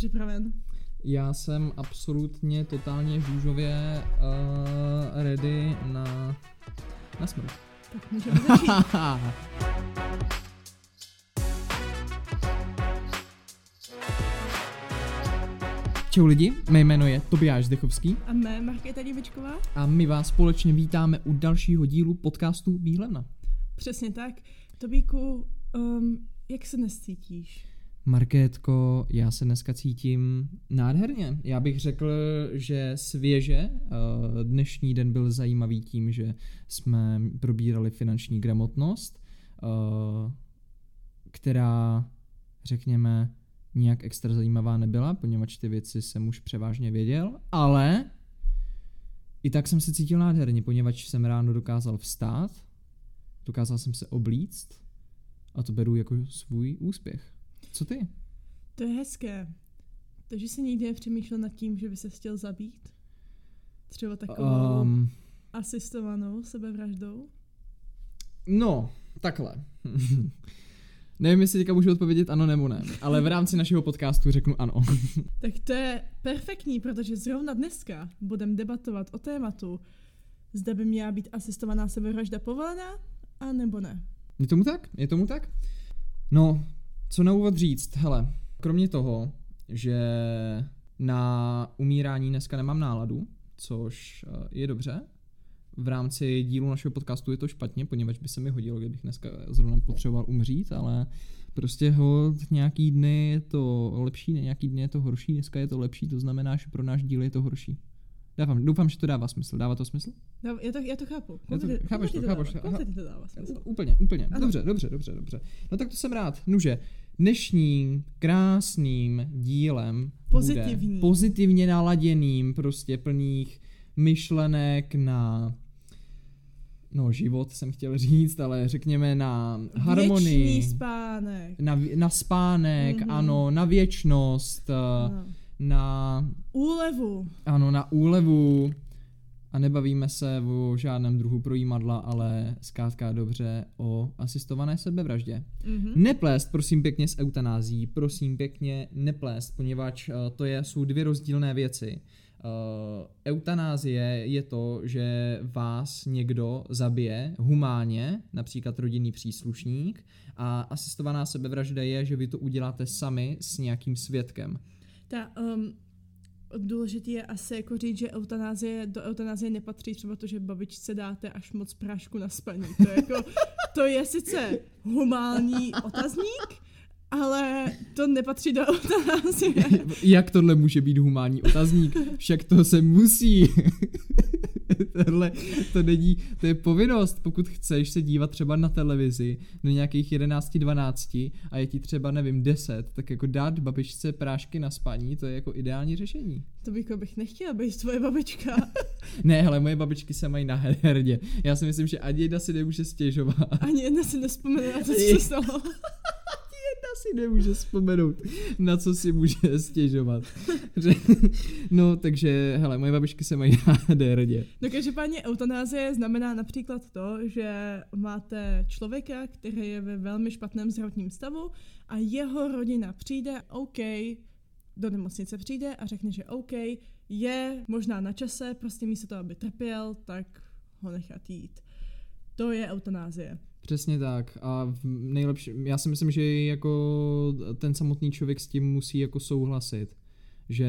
připraven? Já jsem absolutně totálně žůžově uh, ready na, na smrt. Tak můžeme začít. Čau lidi, mé jméno je Tobiáš Zdechovský A mé Markéta Divičková? a my vás společně vítáme u dalšího dílu podcastu Výhlena. Přesně tak. Tobíku, um, jak se dnes cítíš? Markétko, já se dneska cítím nádherně. Já bych řekl, že svěže. Eh, Dnešní den byl zajímavý tím, že jsme probírali finanční gramotnost, eh, která, řekněme, nějak extra zajímavá nebyla, poněvadž ty věci jsem už převážně věděl, ale i tak jsem se cítil nádherně, poněvadž jsem ráno dokázal vstát, dokázal jsem se oblíct a to beru jako svůj úspěch. Co ty? To je hezké. Takže jsi nikdy nepřemýšlel nad tím, že by se chtěl zabít? Třeba takovou um, Um, asistovanou sebevraždou? no, takhle. Nevím, jestli teďka můžu odpovědět ano nebo ne, ale v rámci našeho podcastu řeknu ano. Tak to je perfektní, protože zrovna dneska budeme debatovat o tématu, zda by měla být asistovaná sebevražda povolená, a nebo ne. Je tomu tak? Je tomu tak? No, co na úvod říct? Hele, kromě toho, že na umírání dneska nemám náladu, což eh, je dobře, v rámci dílu našeho podcastu je to špatně, poněvadž by se mi hodilo, kdybych dneska zrovna potřeboval umřít, ale prostě ho nějaký dny je to lepší, nějaký dny je to horší, dneska je to lepší, to znamená, že pro náš díl je to horší. Dávám, doufám, že to dává smysl. Dává to smysl? No, já, to, já to chápu. Já to- chápeš to, chápeš dává, to, aha. kompletně to dává smysl. Úplně, úplně. Ano. Dobře, dobře, dobře, dobře. No tak to jsem rád. Nuže, dnešním krásným dílem Pozitivní. bude pozitivně naladěným, prostě plných myšlenek na no život jsem chtěl říct, ale řekněme na harmonii, Věčný spánek. na, na spánek, Mhm. ano, na věčnost, eh, Ano. na, Úlevu. ano, na úlevu a nebavíme se o žádném druhu projímadla, ale zkrátka dobře o asistované sebevraždě. Mhm. Neplést, prosím pěkně, s eutanází, prosím pěkně, neplést, poněvadž uh, to je, jsou dvě rozdílné věci. Uh, eutanázie je to, že vás někdo zabije humánně, například rodinný příslušník, a asistovaná sebevražda je, že vy to uděláte sami s nějakým svědkem. Ta, um, důležitý je asi jako říct, že eutanázie, do eutanázie nepatří třeba to, že babičce dáte až moc prášku na spaní. To je, jako, to je sice humální otazník, ale to nepatří do eutanázie. Jak tohle může být humánní otazník? Však to se musí. Tohle, to není, to je povinnost, pokud chceš se dívat třeba na televizi do nějakých 11-12 a je ti třeba, nevím, 10, tak jako dát babičce prášky na spaní, to je jako ideální řešení. To bych, bych nechtěla být tvoje babička. Ne, hele, moje babičky se mají na herdě. Já si myslím, že ani jedna si nemůže stěžovat. Ani jedna si nespomene na to, co se stalo. Si nemůže vzpomenout, na co si může stěžovat. No, takže, hele, moje babičky se mají na herdě. No každopádně eutanázie znamená například to, že máte člověka, který je ve velmi špatném zdravotním stavu a jeho rodina přijde, OK, do nemocnice přijde a řekne, že OK, je možná na čase, prostě místo toho, aby trpěl, tak ho nechat jít. To je eutanázie. Přesně tak. A nejlepší, já si myslím, že jako ten samotný člověk s tím musí jako souhlasit. Že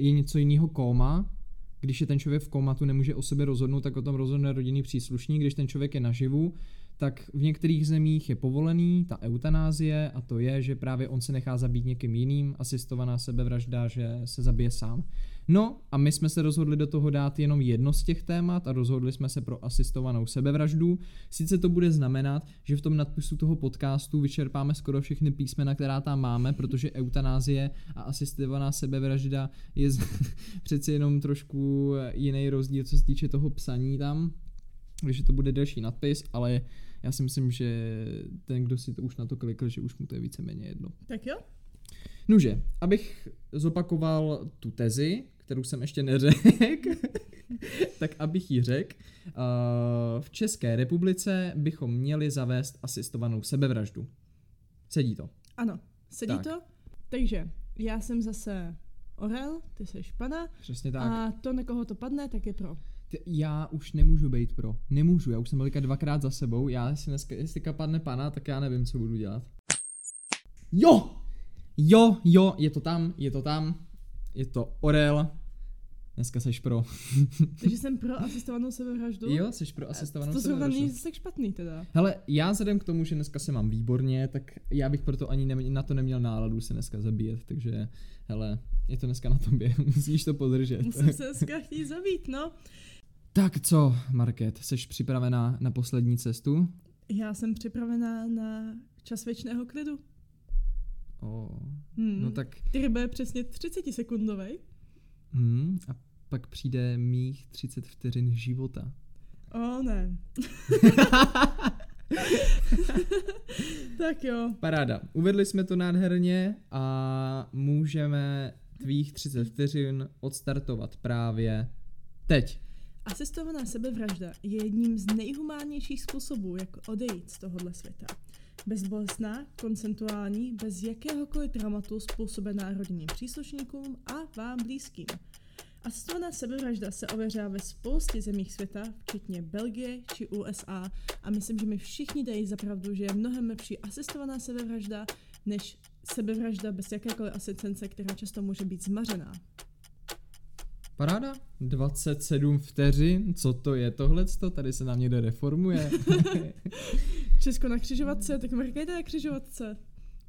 je něco jiného kóma, když je ten člověk v kómatu, nemůže o sobě rozhodnout, tak o tom rozhodne rodinný příslušník. Když ten člověk je naživu, tak v některých zemích je povolený ta eutanázie a to je, že právě on se nechá zabít někým jiným, asistovaná sebevražda, že se zabije sám. No a my jsme se rozhodli do toho dát jenom jedno z těch témat a rozhodli jsme se pro asistovanou sebevraždu. Sice to bude znamenat, že v tom nadpisu toho podcastu vyčerpáme skoro všechny písmena, která tam máme, protože eutanázie a asistovaná sebevražda je z- přeci jenom trošku jiný rozdíl, co se týče toho psaní tam, takže to bude delší nadpis, ale já si myslím, že ten, kdo si to už na to klikl, že už mu to je víceméně jedno. Tak jo? Nuže, abych zopakoval tu tezi, kterou jsem ještě neřekl, tak abych ji řekl, uh, v České republice bychom měli zavést asistovanou sebevraždu. Sedí to. Ano, sedí Tak. to? Takže, Já jsem zase orel, ty jsi pana. Přesně tak. A to, na koho to padne, tak je pro. Ty, já už nemůžu být pro. Nemůžu, já už jsem byl dvakrát za sebou. Já si dneska, jestli padne pana, tak já nevím, co budu dělat. Jo! Jo, jo, je to tam, je to tam. Je to Orel. Dneska seš pro. Takže jsem pro asistovanou sebevraždu? Jo, seš pro asistovanou To zrovna sebevraždu. není tak špatný teda. Hele, já vzhledem k tomu, že dneska se mám výborně, tak já bych proto ani ne, na to neměl náladu se dneska zabíjet, takže hele, je to dneska na tobě, musíš to podržet. Musím se dneska chtít zabít, no. Tak co, Market, jsi připravená na poslední cestu? Já jsem připravená na čas věčného klidu. Oh, Hmm. no tak, Který bude přesně 30 sekundový. hmm, a pak přijde mých 30 vteřin života. O ne. tak jo. Paráda, uvedli jsme to nádherně a můžeme tvých 30 vteřin odstartovat právě teď. Asistovaná sebevražda je jedním z nejhumánnějších způsobů, jak odejít z tohohle světa. Bezbolestná, koncentuální, bez jakéhokoliv traumatu způsobená rodinným příslušníkům a vám blízkým. Asistovaná sebevražda se ověřila ve spoustě zemích světa, včetně Belgie či USA a myslím, že mi všichni dají zapravdu, že je mnohem lepší asistovaná sebevražda, než sebevražda bez jakékoliv asistence, která často může být zmařená. Paráda? 27 vteřin, co to je tohleto? Tady se nám někde reformuje. Česko na křižovatce, tak mrkejte na křižovatce.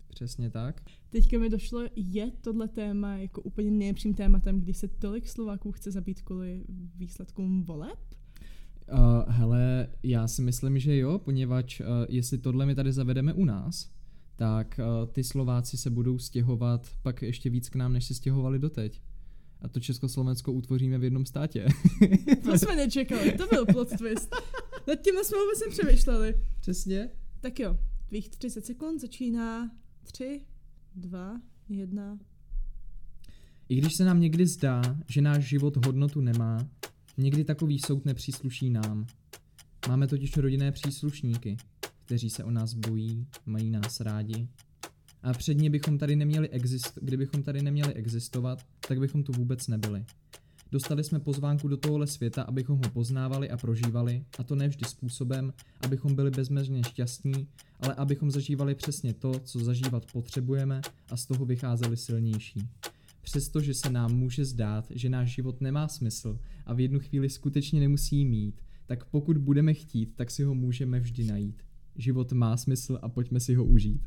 Přesně tak. Teďka mi došlo, je tohle téma jako úplně nejlepším tématem, když se tolik Slováků chce zabít kvůli výsledkům voleb? Uh, hele, já si myslím, že jo, poněvadž uh, jestli tohle my tady zavedeme u nás, tak uh, ty Slováci se budou stěhovat pak ještě víc k nám, než se stěhovali doteď. A to Československo utvoříme v jednom státě. To jsme nečekali, to byl plot twist. Nad tím jsme vůbec nepřemýšleli. Přesně. Tak jo, tvých 30 sekund začíná 3, 2, 1. I když se nám někdy zdá, že náš život hodnotu nemá, někdy takový soud nepřísluší nám. Máme totiž rodinné příslušníky, kteří se o nás bojí, mají nás rádi. A předně bychom tady neměli exist- kdybychom tady neměli existovat, tak bychom tu vůbec nebyli. Dostali jsme pozvánku do tohohle světa, abychom ho poznávali a prožívali, a to ne vždy způsobem, abychom byli bezmezně šťastní, ale abychom zažívali přesně to, co zažívat potřebujeme a z toho vycházeli silnější. Přestože se nám může zdát, že náš život nemá smysl a v jednu chvíli skutečně nemusí mít, tak pokud budeme chtít, tak si ho můžeme vždy najít. Život má smysl a pojďme si ho užít.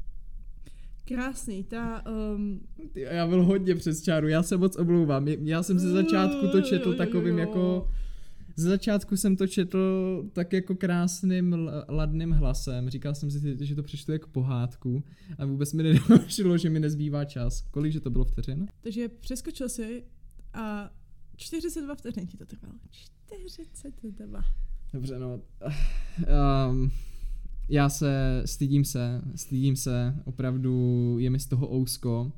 Krásný, ta... Um, Ty, já byl hodně přes čáru, já se moc omlouvám. Já jsem ze začátku to četl takovým jako... Ze začátku jsem to četl tak jako krásným, ladným hlasem. Říkal jsem si, že to přečtu jako pohádku a vůbec mi nedošlo, že mi nezbývá čas. Kolik, že to bylo vteřin? takže přeskočil si a 42 vteřin ti to trvalo. 42. Dobře, no. Um, já se, stydím se, stydím se, opravdu je mi z toho ousko.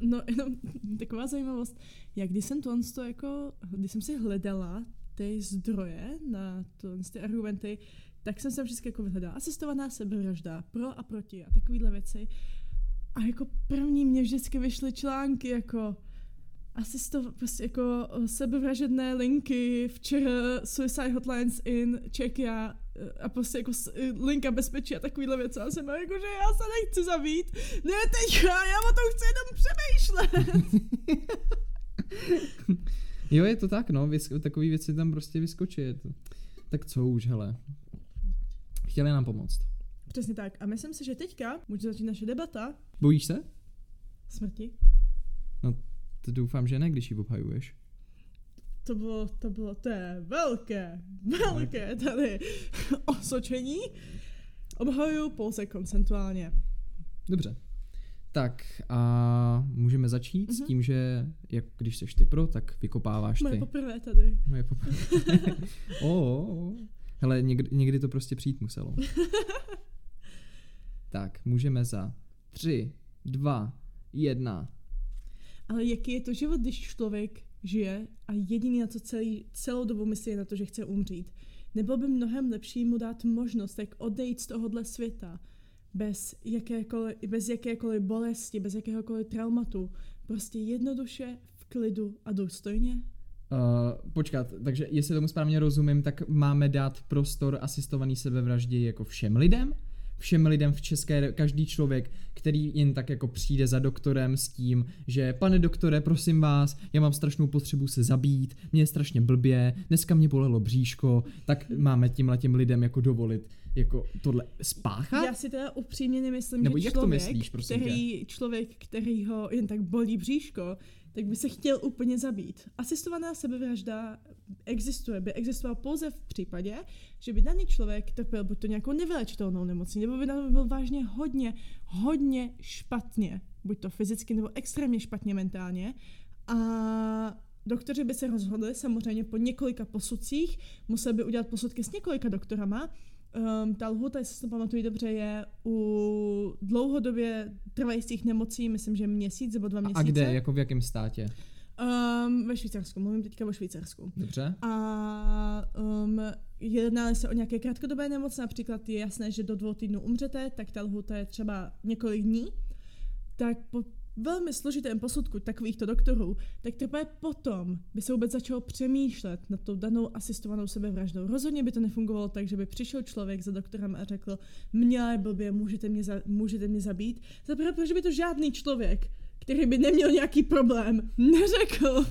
No, jenom taková zajímavost. Já když jsem to, to jako, když jsem si hledala ty zdroje na to, ty argumenty, tak jsem se vždycky jako vyhledala asistovaná sebevražda, pro a proti a takovýhle věci. A jako první mě vždycky vyšly články jako asisto, prostě jako sebevražedné linky, včera Suicide Hotlines in Czechia a prostě jako linka bezpečí a takovýhle věci. A jsem jako, že já se nechci zabít. Ne teďka, já o tom chci jenom přemýšlet. Jo, je to tak, no, vys- takový věci tam prostě vyskočí. Tak co už, hele. Chtěli nám pomoct. Přesně tak. A myslím si, že teďka může začít naše debata Bojíš se? smrti. To doufám, že ne, když ji obhajuješ. To bylo, to bylo, to je velké, velké tady osočení. Obhajuju pouze koncentuálně. Dobře. Tak a můžeme začít mm-hmm. s Mhm. tím, že jak když seš ty pro, tak vykopáváš Moje ty. poprvé tady. Moje pop... o, o, o. Hele, někdy, někdy to prostě přijít muselo. tak, můžeme za tři, dva, jedna. Ale jaký je to život, když člověk žije a jediný na to celý, celou dobu myslí na to, že chce umřít? Nebylo by mnohem lepší mu dát možnost, jak odejít z tohohle světa bez jakékoliv, bez jakékoliv bolesti, bez jakéhokoliv traumatu, Prostě jednoduše, v klidu a důstojně. Uh, počkat, takže jestli tomu správně rozumím, tak máme dát prostor asistovaný sebevraždě jako všem lidem? Všem lidem v České, každý člověk, který jen tak jako přijde za doktorem s tím, že pane doktore, prosím vás, já mám strašnou potřebu se zabít, mě je strašně blbě, dneska mě bolelo bříško, tak máme tímhle těm lidem jako dovolit jako tohle spáchat? Já si teda upřímně nemyslím, Nebo že jak člověk, to myslíš, prosím který, člověk, který ho jen tak bolí bříško, tak by se chtěl úplně zabít. Asistovaná sebevražda existuje, by existovala pouze v případě, že by daný člověk trpěl buď to nějakou nevylečitelnou nemocí, nebo by na tom byl vážně hodně, hodně špatně, buď to fyzicky nebo extrémně špatně mentálně. A doktoři by se rozhodli samozřejmě po několika posudcích, museli by udělat posudky s několika doktorama, Um, ta lhuta, jestli si to pamatuju dobře, je u dlouhodobě trvajících nemocí, myslím, že měsíc nebo dva měsíce. A kde, jako v jakém státě? Um, ve Švýcarsku, mluvím teďka o Švýcarsku. Dobře. A um, jedná se o nějaké krátkodobé nemoci, například je jasné, že do dvou týdnů umřete, tak ta lhuta je třeba několik dní. Tak po velmi složitém posudku takovýchto doktorů, tak teprve potom by se vůbec začalo přemýšlet nad tou danou asistovanou sebevraždou. Rozhodně by to nefungovalo tak, že by přišel člověk za doktorem a řekl, mě blbě, můžete mě, za, můžete mě zabít. Zaprvé, protože by to žádný člověk, který by neměl nějaký problém, neřekl.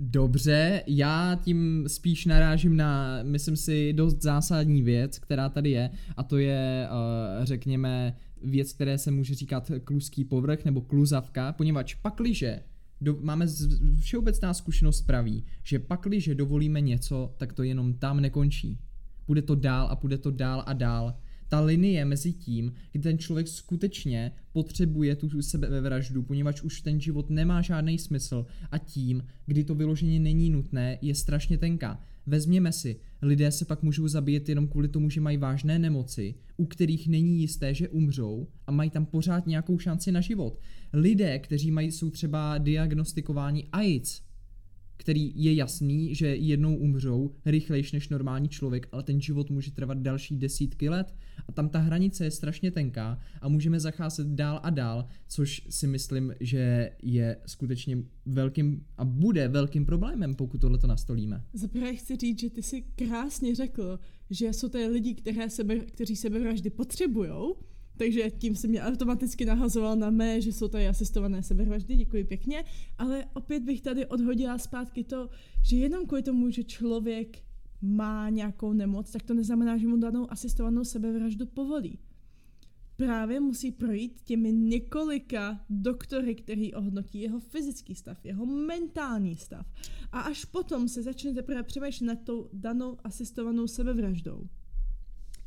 Dobře, já tím spíš narážím na, myslím si, dost zásadní věc, která tady je, a to je, uh, řekněme, věc, které se může říkat kluský povrch nebo kluzavka, poněvadž pakliže do, máme z, všeobecná zkušenost praví, že pakliže dovolíme něco, tak to jenom tam nekončí. Bude to dál a bude to dál a dál ta linie mezi tím, kdy ten člověk skutečně potřebuje tu sebevraždu, poněvadž už ten život nemá žádný smysl a tím, kdy to vyloženě není nutné, je strašně tenká. Vezměme si, lidé se pak můžou zabíjet jenom kvůli tomu, že mají vážné nemoci, u kterých není jisté, že umřou a mají tam pořád nějakou šanci na život. Lidé, kteří mají, jsou třeba diagnostikováni AIDS, který je jasný, že jednou umřou rychlejš než normální člověk, ale ten život může trvat další desítky let a tam ta hranice je strašně tenká a můžeme zacházet dál a dál, což si myslím, že je skutečně velkým a bude velkým problémem, pokud tohle to nastolíme. Zaprvé chci říct, že ty si krásně řekl, že jsou to lidi, které sebe, kteří sebevraždy potřebujou, takže tím se mě automaticky nahazoval na mé, že jsou tady asistované sebevraždy, děkuji pěkně, ale opět bych tady odhodila zpátky to, že jenom kvůli tomu, že člověk má nějakou nemoc, tak to neznamená, že mu danou asistovanou sebevraždu povolí. Právě musí projít těmi několika doktory, který ohodnotí jeho fyzický stav, jeho mentální stav. A až potom se začne teprve přemýšlet nad tou danou asistovanou sebevraždou.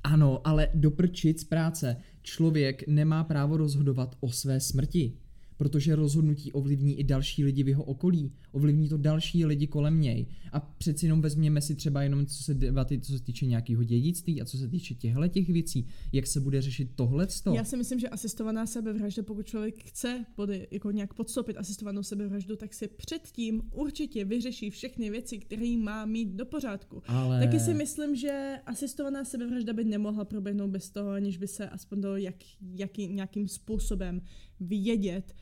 Ano, ale doprčit z práce. Člověk nemá právo rozhodovat o své smrti protože rozhodnutí ovlivní i další lidi v jeho okolí, ovlivní to další lidi kolem něj. A přeci jenom vezměme si třeba jenom co se debaty, co se týče nějakého dědictví a co se týče těchto těch věcí, jak se bude řešit tohle. Já si myslím, že asistovaná sebevražda, pokud člověk chce pody, jako nějak podstoupit asistovanou sebevraždu, tak si předtím určitě vyřeší všechny věci, které má mít do pořádku. Ale... Taky si myslím, že asistovaná sebevražda by nemohla proběhnout bez toho, aniž by se aspoň do jak, jaký, nějakým způsobem vědět,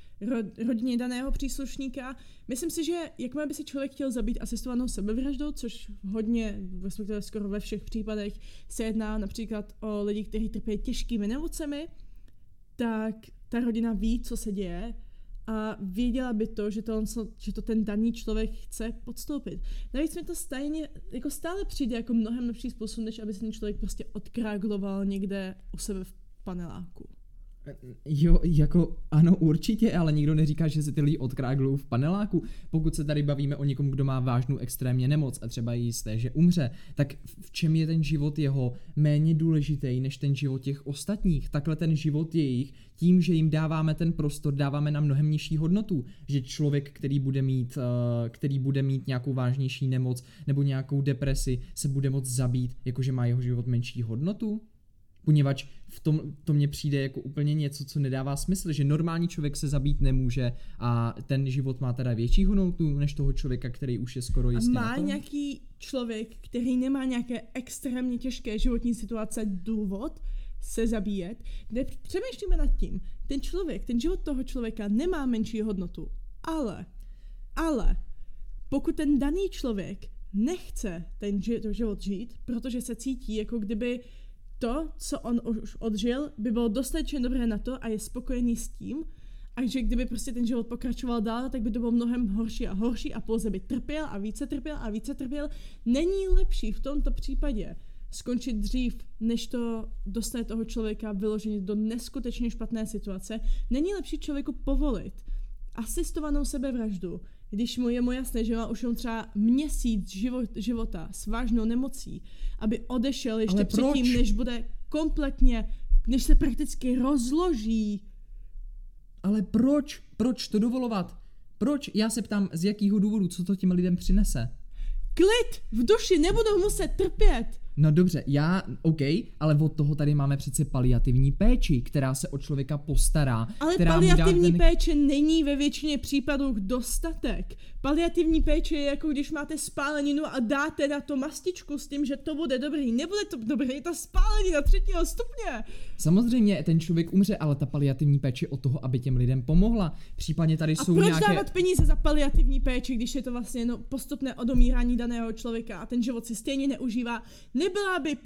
rodině daného příslušníka. Myslím si, že jakmile by si člověk chtěl zabít asistovanou sebevraždou, což hodně, respektive skoro ve všech případech, se jedná například o lidi, kteří trpí těžkými nemocemi, tak ta rodina ví, co se děje a věděla by to, že to, že to ten daný člověk chce podstoupit. Navíc mi to stejně, jako stále přijde jako mnohem lepší způsob, než aby se ten člověk prostě odkrágloval někde u sebe v paneláku. Jo, jako ano, určitě, ale nikdo neříká, že se ty lidi odkráglují v paneláku. Pokud se tady bavíme o někom, kdo má vážnou extrémně nemoc a třeba je jisté, že umře, tak v čem je ten život jeho méně důležitý než ten život těch ostatních? Takhle ten život jejich, tím, že jim dáváme ten prostor, dáváme na mnohem nižší hodnotu. Že člověk, který bude mít, uh, který bude mít nějakou vážnější nemoc nebo nějakou depresi, se bude moct zabít, jakože má jeho život menší hodnotu? Poněvadž v tom to mně přijde jako úplně něco, co nedává smysl, že normální člověk se zabít nemůže a ten život má teda větší hodnotu než toho člověka, který už je skoro jistý. A má nějaký člověk, který nemá nějaké extrémně těžké životní situace důvod se zabíjet, kde přemýšlíme nad tím, ten člověk, ten život toho člověka nemá menší hodnotu, ale, ale, pokud ten daný člověk nechce ten život žít, protože se cítí, jako kdyby to, co on už odžil, by bylo dostatečně dobré na to a je spokojený s tím, a že kdyby prostě ten život pokračoval dál, tak by to bylo mnohem horší a horší a pouze by trpěl a více trpěl a více trpěl. Není lepší v tomto případě skončit dřív, než to dostane toho člověka vyloženě do neskutečně špatné situace. Není lepší člověku povolit asistovanou sebevraždu, když mu je mu jasné, že má už jen třeba měsíc život, života s vážnou nemocí, aby odešel ještě předtím, než bude kompletně, než se prakticky rozloží. Ale proč? Proč to dovolovat? Proč? Já se ptám, z jakého důvodu, co to těm lidem přinese? Klid! V duši nebudou muset trpět! No dobře, já, OK, ale od toho tady máme přece paliativní péči, která se o člověka postará. Ale která paliativní ten... péče není ve většině případů dostatek. Paliativní péče je jako když máte spáleninu a dáte na to mastičku s tím, že to bude dobrý. Nebude to dobrý, je to spálenina třetího stupně. Samozřejmě ten člověk umře, ale ta paliativní péče o toho, aby těm lidem pomohla. Případně tady a jsou proč nějaké... dávat peníze za paliativní péči, když je to vlastně no, postupné odomírání daného člověka a ten život si stejně neužívá? Nebyla by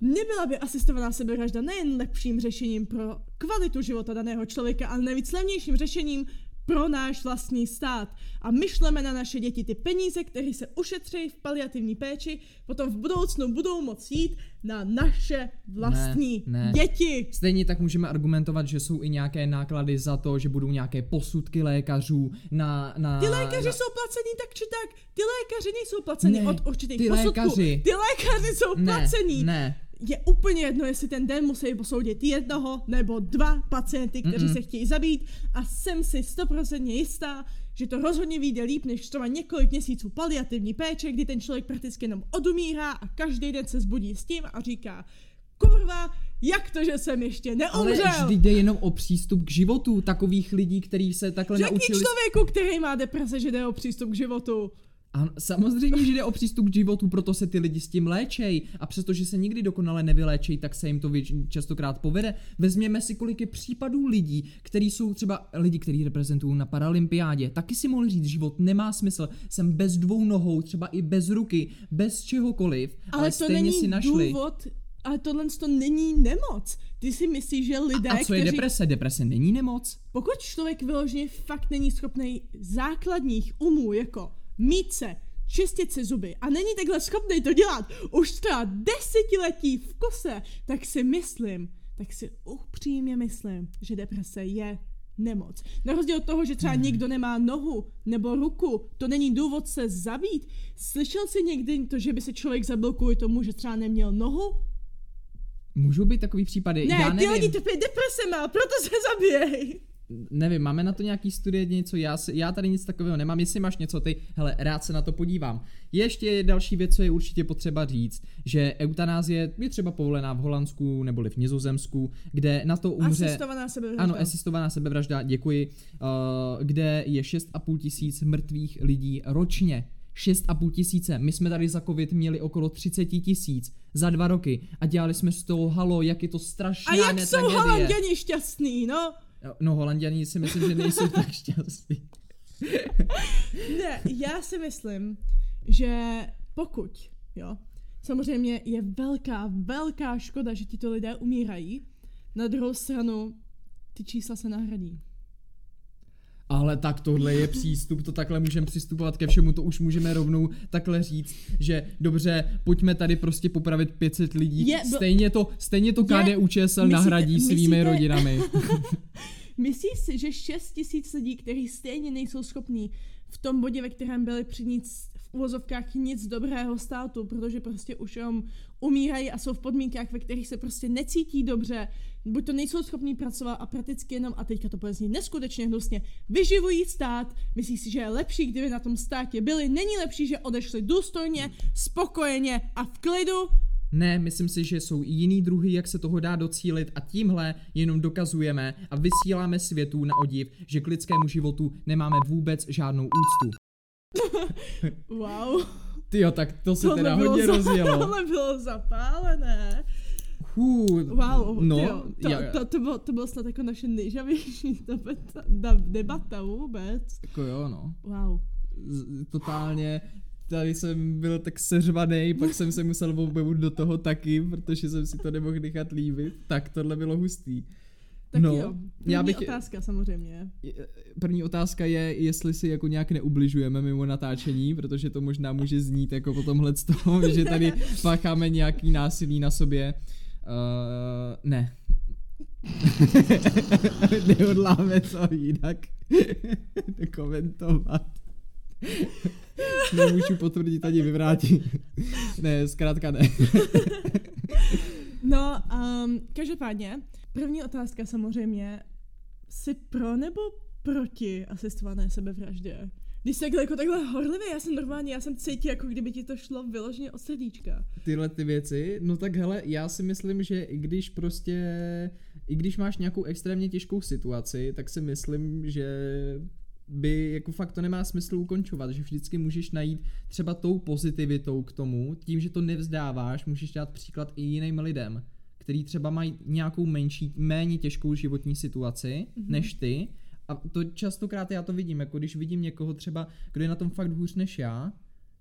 Nebyla by asistovaná sebevražda nejen lepším řešením pro kvalitu života daného člověka, ale navíc levnějším řešením pro náš vlastní stát. A myšleme na naše děti ty peníze, které se ušetří v paliativní péči, potom v budoucnu budou moct jít na naše vlastní ne, ne. děti. Stejně tak můžeme argumentovat, že jsou i nějaké náklady za to, že budou nějaké posudky lékařů na... na ty lékaři na... jsou placení tak či tak. Ty lékaři nejsou placení ne, od určitých ty posudků. Lékaři. Ty lékaři jsou ne, placení. Ne, je úplně jedno, jestli ten den musí posoudit jednoho nebo dva pacienty, kteří Mm-mm. se chtějí zabít a jsem si stoprocentně jistá, že to rozhodně vyjde líp, než třeba několik měsíců paliativní péče, kdy ten člověk prakticky jenom odumírá a každý den se zbudí s tím a říká, kurva, jak to, že jsem ještě neumřel? Ale vždy jde jenom o přístup k životu takových lidí, kteří se takhle Jaký naučili... člověku, který má deprese, že jde o přístup k životu? A samozřejmě, že jde o přístup k životu, proto se ty lidi s tím léčej. A přestože se nikdy dokonale nevyléčej, tak se jim to věč- častokrát povede. Vezměme si, kolik je případů lidí, kteří jsou třeba lidi, kteří reprezentují na paralympiádě. Taky si mohli říct, život nemá smysl. Jsem bez dvou nohou, třeba i bez ruky, bez čehokoliv. Ale, ale to stejně není si našli. důvod, ale tohle to není nemoc. Ty si myslíš, že lidé, A, a co kteří... je deprese? Deprese není nemoc? Pokud člověk vyloženě fakt není schopný základních umů, jako mít se, čistit si zuby a není takhle schopný to dělat už třeba desetiletí v kose, tak si myslím, tak si upřímně myslím, že deprese je nemoc. Na rozdíl od toho, že třeba hmm. někdo nemá nohu nebo ruku, to není důvod se zabít. Slyšel jsi někdy to, že by se člověk zabil kvůli tomu, že třeba neměl nohu? Můžou být takový případy. Ne, Já ty lidi trpí depresema, proto se zabíjej nevím, máme na to nějaký studie, něco, já, si, já tady nic takového nemám, jestli máš něco, ty, hele, rád se na to podívám. Ještě další věc, co je určitě potřeba říct, že eutanázie je třeba povolená v Holandsku nebo v Nizozemsku, kde na to umře... Asistovaná sebevražda. Ano, asistovaná sebevražda, děkuji, uh, kde je 6,5 tisíc mrtvých lidí ročně. 6,5 tisíce. My jsme tady za covid měli okolo 30 tisíc za dva roky a dělali jsme z toho halo, jak je to strašná A jak jsou holanděni šťastný, no? No, holanděni si myslím, že nejsou tak šťastní. ne, já si myslím, že pokud, jo, samozřejmě je velká, velká škoda, že tito lidé umírají, na druhou stranu ty čísla se nahradí. Ale tak tohle je přístup, to takhle můžeme přistupovat ke všemu, to už můžeme rovnou takhle říct, že dobře, pojďme tady prostě popravit 500 lidí, je, stejně to, stejně to KDU ČSL nahradí myslíte, svými myslíte, rodinami. Myslíš si, že 6 tisíc lidí, kteří stejně nejsou schopní v tom bodě, ve kterém byli při nic v uvozovkách nic dobrého státu, protože prostě už jenom umírají a jsou v podmínkách, ve kterých se prostě necítí dobře, buď to nejsou schopní pracovat a prakticky jenom, a teďka to bude znít neskutečně hnusně, vyživují stát, myslíš si, že je lepší, kdyby na tom státě byli, není lepší, že odešli důstojně, spokojeně a v klidu, ne, myslím si, že jsou i jiný druhy, jak se toho dá docílit a tímhle jenom dokazujeme a vysíláme světu na odiv, že k lidskému životu nemáme vůbec žádnou úctu. wow. Tyjo, tak to se tohle teda hodně za, rozjelo. Tohle bylo zapálené. Hů, Wow, no, tyjo, to, já, to, to, bylo, to bylo snad jako naše nejžavější debata, debata vůbec. jako jo, no. Wow. Z, totálně, tady jsem byl tak seřvaný, pak jsem se musel objevit do toho taky, protože jsem si to nemohl nechat líbit. Tak tohle bylo hustý. Tak No, jo, první já bych- otázka samozřejmě. Je- První otázka je, jestli si jako nějak neubližujeme mimo natáčení, protože to možná může znít jako po tomhle z toho, že tady pácháme nějaký násilí na sobě. Uh, ne. Nehodláme to jinak komentovat. Nemůžu potvrdit ani vyvrátit. ne, zkrátka ne. No, um, každopádně, první otázka samozřejmě, jsi pro nebo proti asistované sebevraždě? Když jsi jako takhle horlivý, já jsem normálně, já jsem cítil, jako kdyby ti to šlo vyloženě od srdíčka. tyhle ty věci, no tak hele, já si myslím, že i když prostě, i když máš nějakou extrémně těžkou situaci, tak si myslím, že by jako fakt to nemá smysl ukončovat, že vždycky můžeš najít třeba tou pozitivitou k tomu, tím, že to nevzdáváš, můžeš dát příklad i jiným lidem, který třeba mají nějakou menší, méně těžkou životní situaci Mhm. než ty a to častokrát já to vidím, jako když vidím někoho třeba, kdo je na tom fakt hůř než já,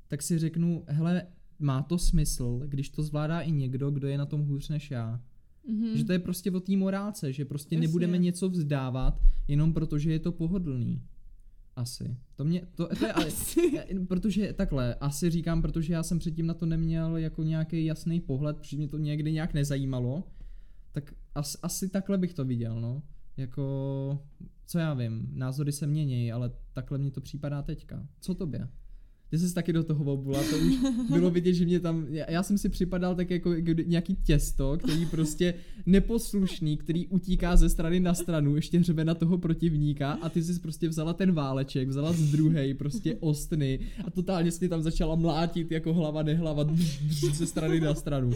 tak si řeknu, hele, má to smysl, když to zvládá i někdo, kdo je na tom hůř než já. Mhm. Že to je prostě o té morálce, že prostě Jasně. nebudeme něco vzdávat jenom proto, že je to pohodlný. Asi. To mě, to, to je, ale, Asi. protože takhle, asi říkám, protože já jsem předtím na to neměl jako nějaký jasný pohled, protože mě to někdy nějak nezajímalo, tak as, asi takhle bych to viděl, no. Jako, co já vím, názory se mění, ale takhle mně to připadá teďka. Co tobě? Ty jsi taky do toho obula, to už bylo vidět, že mě tam, já, jsem si připadal tak jako nějaký těsto, který prostě neposlušný, který utíká ze strany na stranu, ještě hřebe na toho protivníka a ty jsi prostě vzala ten váleček, vzala z druhé prostě ostny a totálně si tam začala mlátit jako hlava nehlava ze strany na stranu.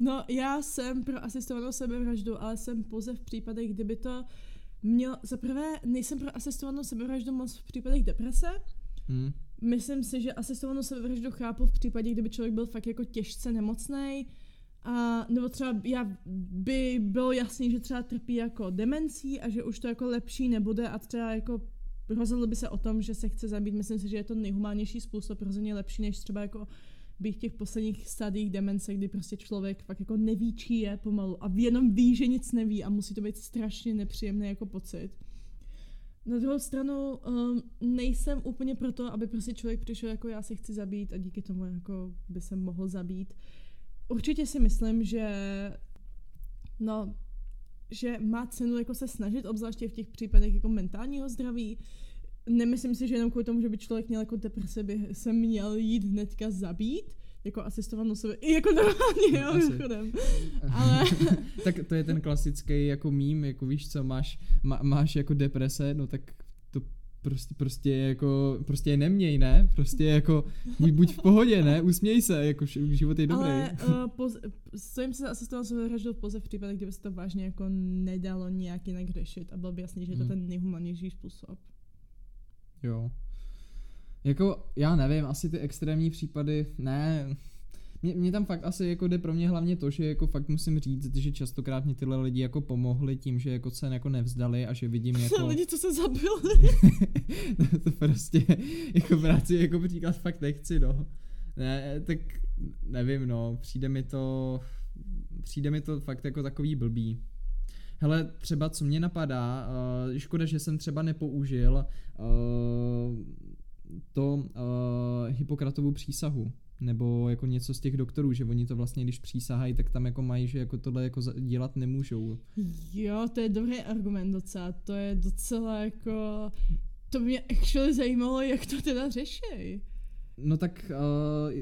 No, já jsem pro asistovanou sebevraždu, ale jsem pouze v případech, kdyby to měl, za prvé nejsem pro asistovanou sebevraždu moc v případech deprese, Hm. Myslím si, že asistovanou sebevraždu chápu v případě, kdyby člověk byl fakt jako těžce nemocný. A, nebo třeba já by bylo jasný, že třeba trpí jako demencí a že už to jako lepší nebude a třeba jako rozhodl by se o tom, že se chce zabít. Myslím si, že je to nejhumánnější způsob, rozhodně lepší, než třeba jako být v těch posledních stadiích demence, kdy prostě člověk fakt jako neví, čí je pomalu a jenom ví, že nic neví a musí to být strašně nepříjemný jako pocit. Na druhou stranu um, nejsem úplně proto, aby prostě člověk přišel jako já se chci zabít a díky tomu jako by se mohl zabít. Určitě si myslím, že no, že má cenu jako se snažit, obzvláště v těch případech jako mentálního zdraví. Nemyslím si, že jenom kvůli tomu, že by člověk měl jako deprese, by se měl jít hnedka zabít, jako asistovanou sebe, i jako normálně, jo, Asi. mimochodem. Ale tak to je ten klasický jako mím, jako víš co, máš, má, máš jako deprese, no tak to prostě, prostě jako, prostě je neměj, ne? Prostě jako, buď, buď v pohodě, ne? Usměj se, jako život je dobrý. Ale uh, poz, stojím se za asistovanou sebevraždou pouze v případech, kdyby se to vážně jako nedalo nějak jinak řešit a bylo by jasný, že je to Hmm. ten nejhumanější způsob. Jo. Jako, já nevím, asi ty extrémní případy, ne, mě, mě tam fakt asi jako jde pro mě hlavně to, že jako fakt musím říct, že častokrát mě tyhle lidi jako pomohli tím, že jako se jako nevzdali a že vidím jako... Lidi, co se zabili. to prostě jako brát si jako příklad fakt nechci, no. Ne, tak nevím, no, přijde mi to, přijde mi to fakt jako takový blbý. Hele, třeba co mě napadá, uh, škoda, že jsem třeba nepoužil uh, to uh, Hippokratovu přísahu, nebo jako něco z těch doktorů, že oni to vlastně, když přísahají, tak tam jako mají, že jako tohle jako dělat nemůžou. Jo, to je dobrý argument docela, to je docela jako... To mě actually zajímalo, jak to teda řešej. No tak uh,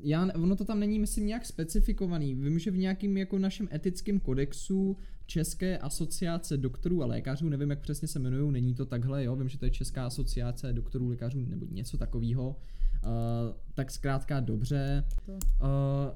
já, ono to tam není, myslím, nějak specifikovaný. Vím, že v nějakým jako našem etickém kodexu České asociace doktorů a lékařů, nevím, jak přesně se jmenují, není to takhle, jo, vím, že to je Česká asociace doktorů, lékařů nebo něco takového, Uh, tak zkrátka dobře. Uh,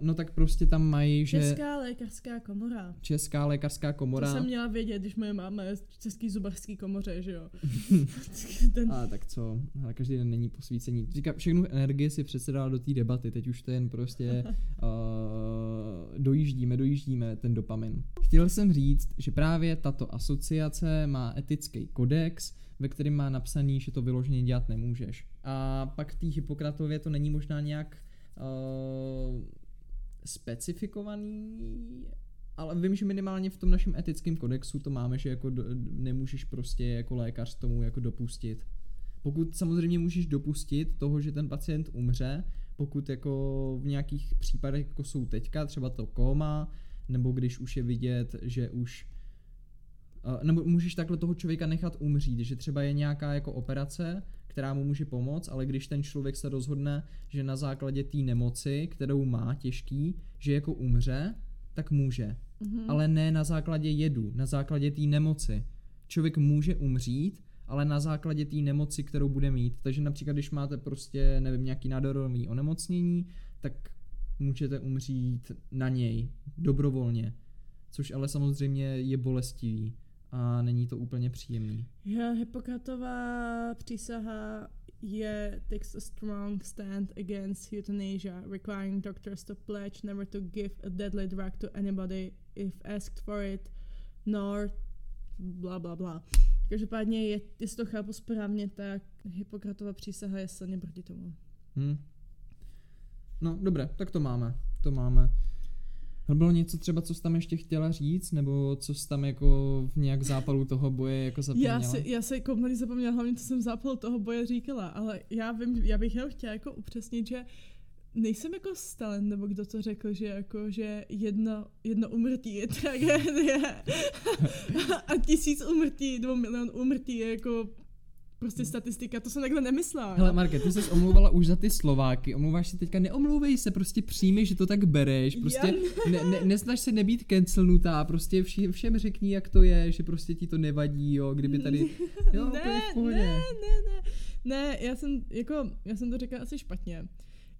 no tak prostě tam mají, že... Česká lékařská komora. Česká lékařská komora. To jsem měla vědět, když my máme český zubarský komoře, že jo. Ten... A tak co, ale každý den není posvícení. Říká, všechnu energii si přece dala do té debaty, teď už to jen prostě uh, dojíždíme, dojíždíme ten dopamin. Chtěl jsem říct, že právě tato asociace má etický kodex, ve kterém má napsaný, že to vyloženě dělat nemůžeš. A pak v té Hippokratově to není možná nějak uh, specifikovaný, ale vím, že minimálně v tom našem etickém kodexu to máme, že jako do, nemůžeš prostě jako lékař tomu jako dopustit. Pokud samozřejmě můžeš dopustit toho, že ten pacient umře, pokud jako v nějakých případech jako jsou teďka, třeba to koma, nebo když už je vidět, že už nebo můžeš takhle toho člověka nechat umřít, že třeba je nějaká jako operace, která mu může pomoct, ale když ten člověk se rozhodne, že na základě té nemoci, kterou má těžký, že jako umře, tak může. Mm-hmm. Ale ne na základě jedu, na základě té nemoci. Člověk může umřít, ale na základě té nemoci, kterou bude mít. Takže například, když máte prostě, nevím, nějaký nádorový onemocnění, tak můžete umřít na něj, dobrovolně. Což ale samozřejmě je bolestivý a není to úplně příjemný. Ja, Hippokratová přísaha je takes a strong stand against euthanasia, requiring doctors to pledge never to give a deadly drug to anybody if asked for it, nor bla bla bla. Každopádně, je, jestli to chápu správně, tak Hippokratova přísaha je silně proti tomu. Hmm. No, dobré, tak to máme. To máme. Ale bylo něco třeba, co jsi tam ještě chtěla říct, nebo co jsi tam jako v nějak zápalu toho boje jako zapomněla? Já si, já si kompletně zapomněla hlavně, co jsem v zápalu toho boje říkala, ale já vím, já bych jenom chtěla jako upřesnit, že nejsem jako Stalin, nebo kdo to řekl, že jako, že jedno, jedno umrtí je tragédie a tisíc umrtí, dvou milion umrtí je jako prostě statistika, to jsem takhle nemyslela. Hele, Marke, ty jsi omlouvala už za ty Slováky, omlouváš se teďka, neomlouvej se, prostě přijmi, že to tak bereš, prostě ne, ne, nesnaž se nebýt cancelnutá, prostě všem, všem řekni, jak to je, že prostě ti to nevadí, jo, kdyby tady, jo, ne, v pohodě. ne, ne, ne, ne, já jsem, jako, já jsem to řekla asi špatně.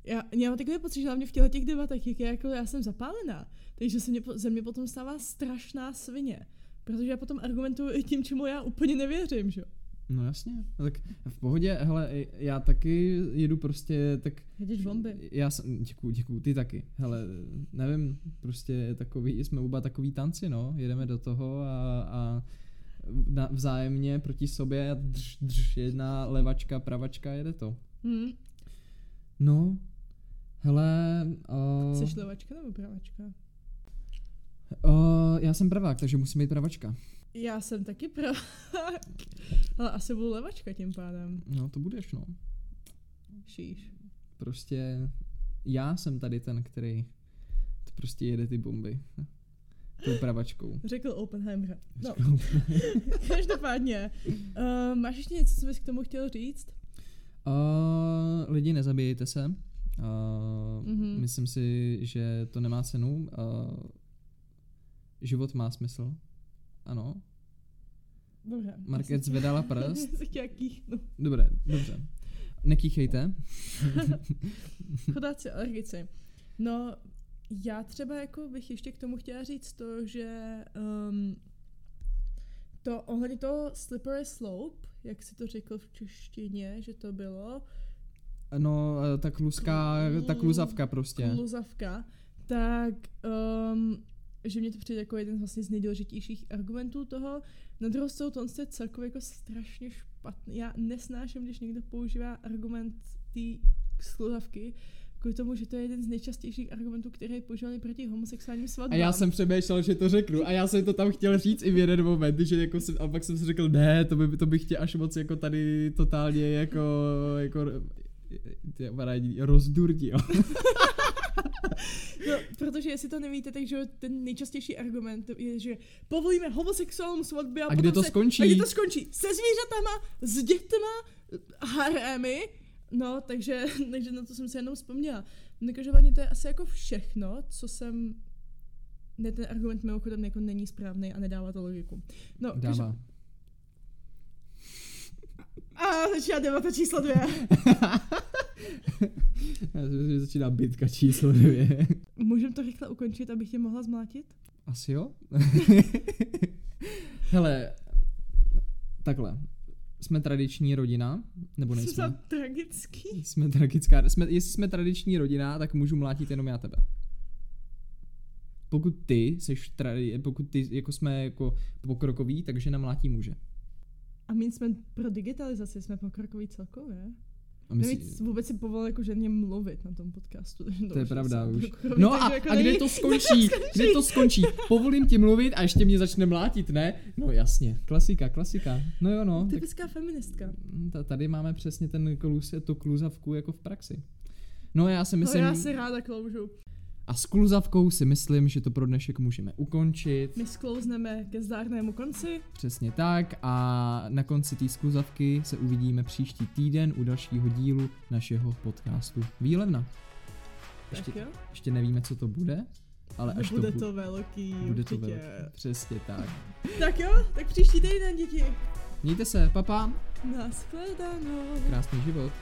Já, já mám takový pocit, že hlavně v těchto těch debatách, jak je, jako já jsem zapálená, takže se mě, ze mě potom stává strašná svině. Protože já potom argumentuju i tím, čemu já úplně nevěřím, že jo. No jasně, tak v pohodě, hele, já taky jedu prostě, tak... Jedeš bomby. Já jsem, děkuju, děkuju, ty taky, hele, nevím, prostě takový, jsme oba takový tanci, no, jedeme do toho a, a na, vzájemně proti sobě a drž, drž, jedna levačka, pravačka, jede to. Hmm. No, hele... Uh, Jsi levačka nebo pravačka? Uh, já jsem pravák, takže musím být pravačka. Já jsem taky pravák. Ale asi budu levačka tím pádem. No to budeš, no. Šíš. Prostě já jsem tady ten, který to prostě jede ty bomby. Tou pravačkou. Řekl Oppenheimer. No. Každopádně. Uh, máš ještě něco, co bys k tomu chtěl říct? Uh, lidi, nezabijejte se. Uh, mm-hmm. Myslím si, že to nemá cenu. Uh, život má smysl. Ano. Dobře. Market zvedala prst. no. Dobré, dobře. Nekýchejte. Chodáci alergici. No, já třeba jako bych ještě k tomu chtěla říct to, že um, to ohledně toho slippery slope, jak si to řekl v češtině, že to bylo. No, ta kluská, ta kluzavka prostě. Kluzavka. Tak um, že mě to přijde jako jeden vlastně z nejdůležitějších argumentů toho. Na druhou stranu to je celkově jako strašně špatný. Já nesnáším, když někdo používá argument té sluhavky, kvůli tomu, že to je jeden z nejčastějších argumentů, které používali proti homosexuálním svatbám. A já jsem přemýšlel, že to řeknu a já jsem to tam chtěl říct i v jeden moment, že jako jsem, a pak jsem si řekl, ne, to, by, to bych tě až moc jako tady totálně jako, jako rozdurdil. No, protože jestli to nevíte, takže ten nejčastější argument je, že povolíme homosexuálům svatby a, a kde to se, skončí? A kde to skončí? Se zvířatama, s dětma, harémy, no, takže, takže na to jsem se jenom vzpomněla. No, každopádně to je asi jako všechno, co jsem ne, ten argument mimochodem jako není správný a nedává to logiku. No, Dává. A začíná debata číslo dvě. Já si myslím, že začíná bitka číslo dvě. Můžem to rychle ukončit, abych tě mohla zmlátit? Asi jo? Hele, takhle. Jsme tradiční rodina, nebo nejsme? za tragický. Jsme tragická. Jsme, jestli jsme tradiční rodina, tak můžu mlátit jenom já tebe. Pokud ty seš tradi, pokud ty jako jsme jako pokrokoví, tak žena mlátí muže. A my jsme pro digitalizaci, jsme pokrokoví celkově. A myslí, si vůbec si povolili jako ženě mluvit na tom podcastu. takže to je pravda už. pokrokoví, No takže a, jako a kde to skončí? Kde to skončí? Povolím ti mluvit a ještě mě začne mlátit, ne? No jasně, klasika, klasika. No jo no, tak Typická feministka. ta- tady máme přesně ten kluz, tu kluzavku jako v praxi. No já si myslím, No já si ráda kloužu. A s kluzavkou si myslím, že to pro dnešek můžeme ukončit. My sklouzneme ke zdárnému konci. Přesně tak a na konci té skluzavky se uvidíme příští týden u dalšího dílu našeho podcastu Výlevna. Ještě, Tak jo? ještě nevíme, co to bude, ale až bude to, bu- to velký, bude to určitě. velké. Přesně tak. Tak jo, tak příští týden, děti. Mějte se, papa, Naschledanou. krásný život.